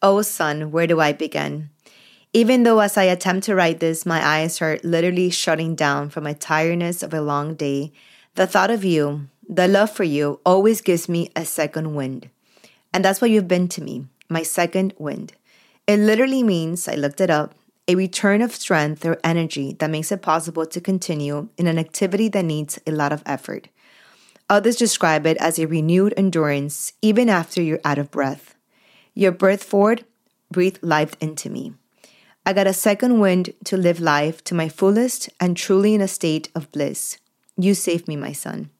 Oh, son, where do I begin? Even though as I attempt to write this, my eyes are literally shutting down from my tiredness of a long day, the thought of you, the love for you, always gives me a second wind. And that's what you've been to me, my second wind. It literally means, I looked it up, a return of strength or energy that makes it possible to continue in an activity that needs a lot of effort. Others describe it as a renewed endurance even after you're out of breath. Your birth forward breathed life into me. I got a second wind to live life to my fullest and truly in a state of bliss. You saved me, my son.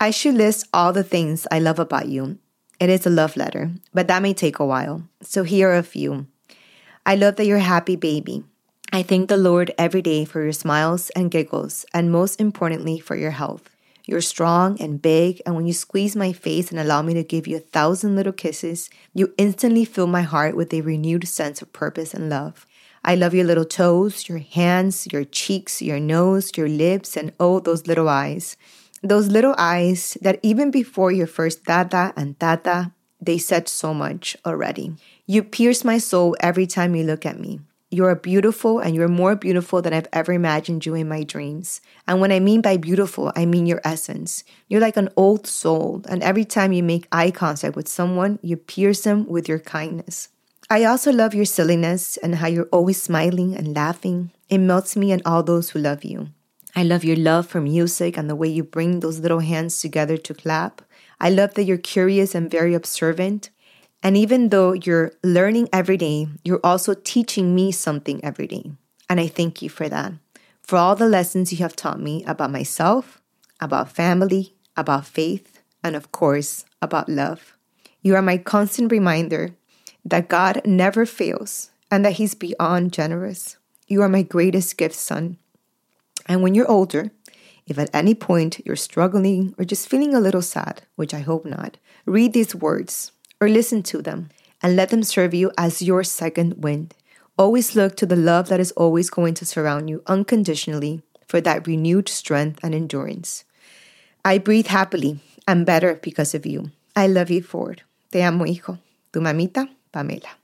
I should list all the things I love about you. It is a love letter, but that may take a while. So here are a few. I love that you're happy baby. I thank the Lord every day for your smiles and giggles, and most importantly, for your health. You're strong and big, and when you squeeze my face and allow me to give you a thousand little kisses, you instantly fill my heart with a renewed sense of purpose and love. I love your little toes, your hands, your cheeks, your nose, your lips, and oh, those little eyes. Those little eyes that even before your first dada and tata, they said so much already. You pierce my soul every time you look at me. You are beautiful and you're more beautiful than I've ever imagined you in my dreams. And when I mean by beautiful, I mean your essence. You're like an old soul, and every time you make eye contact with someone, you pierce them with your kindness. I also love your silliness and how you're always smiling and laughing. It melts me and all those who love you. I love your love for music and the way you bring those little hands together to clap. I love that you're curious and very observant. And even though you're learning every day, you're also teaching me something every day. And I thank you for that. For all the lessons you have taught me about myself, about family, about faith, and of course, about love. You are my constant reminder that God never fails and that He's beyond generous. You are my greatest gift, son. And when you're older, if at any point you're struggling or just feeling a little sad, which I hope not, read these words or listen to them and let them serve you as your second wind. Always look to the love that is always going to surround you unconditionally for that renewed strength and endurance. I breathe happily and better because of you. I love you, Ford. Te amo, hijo. Tu mamita, Pamela.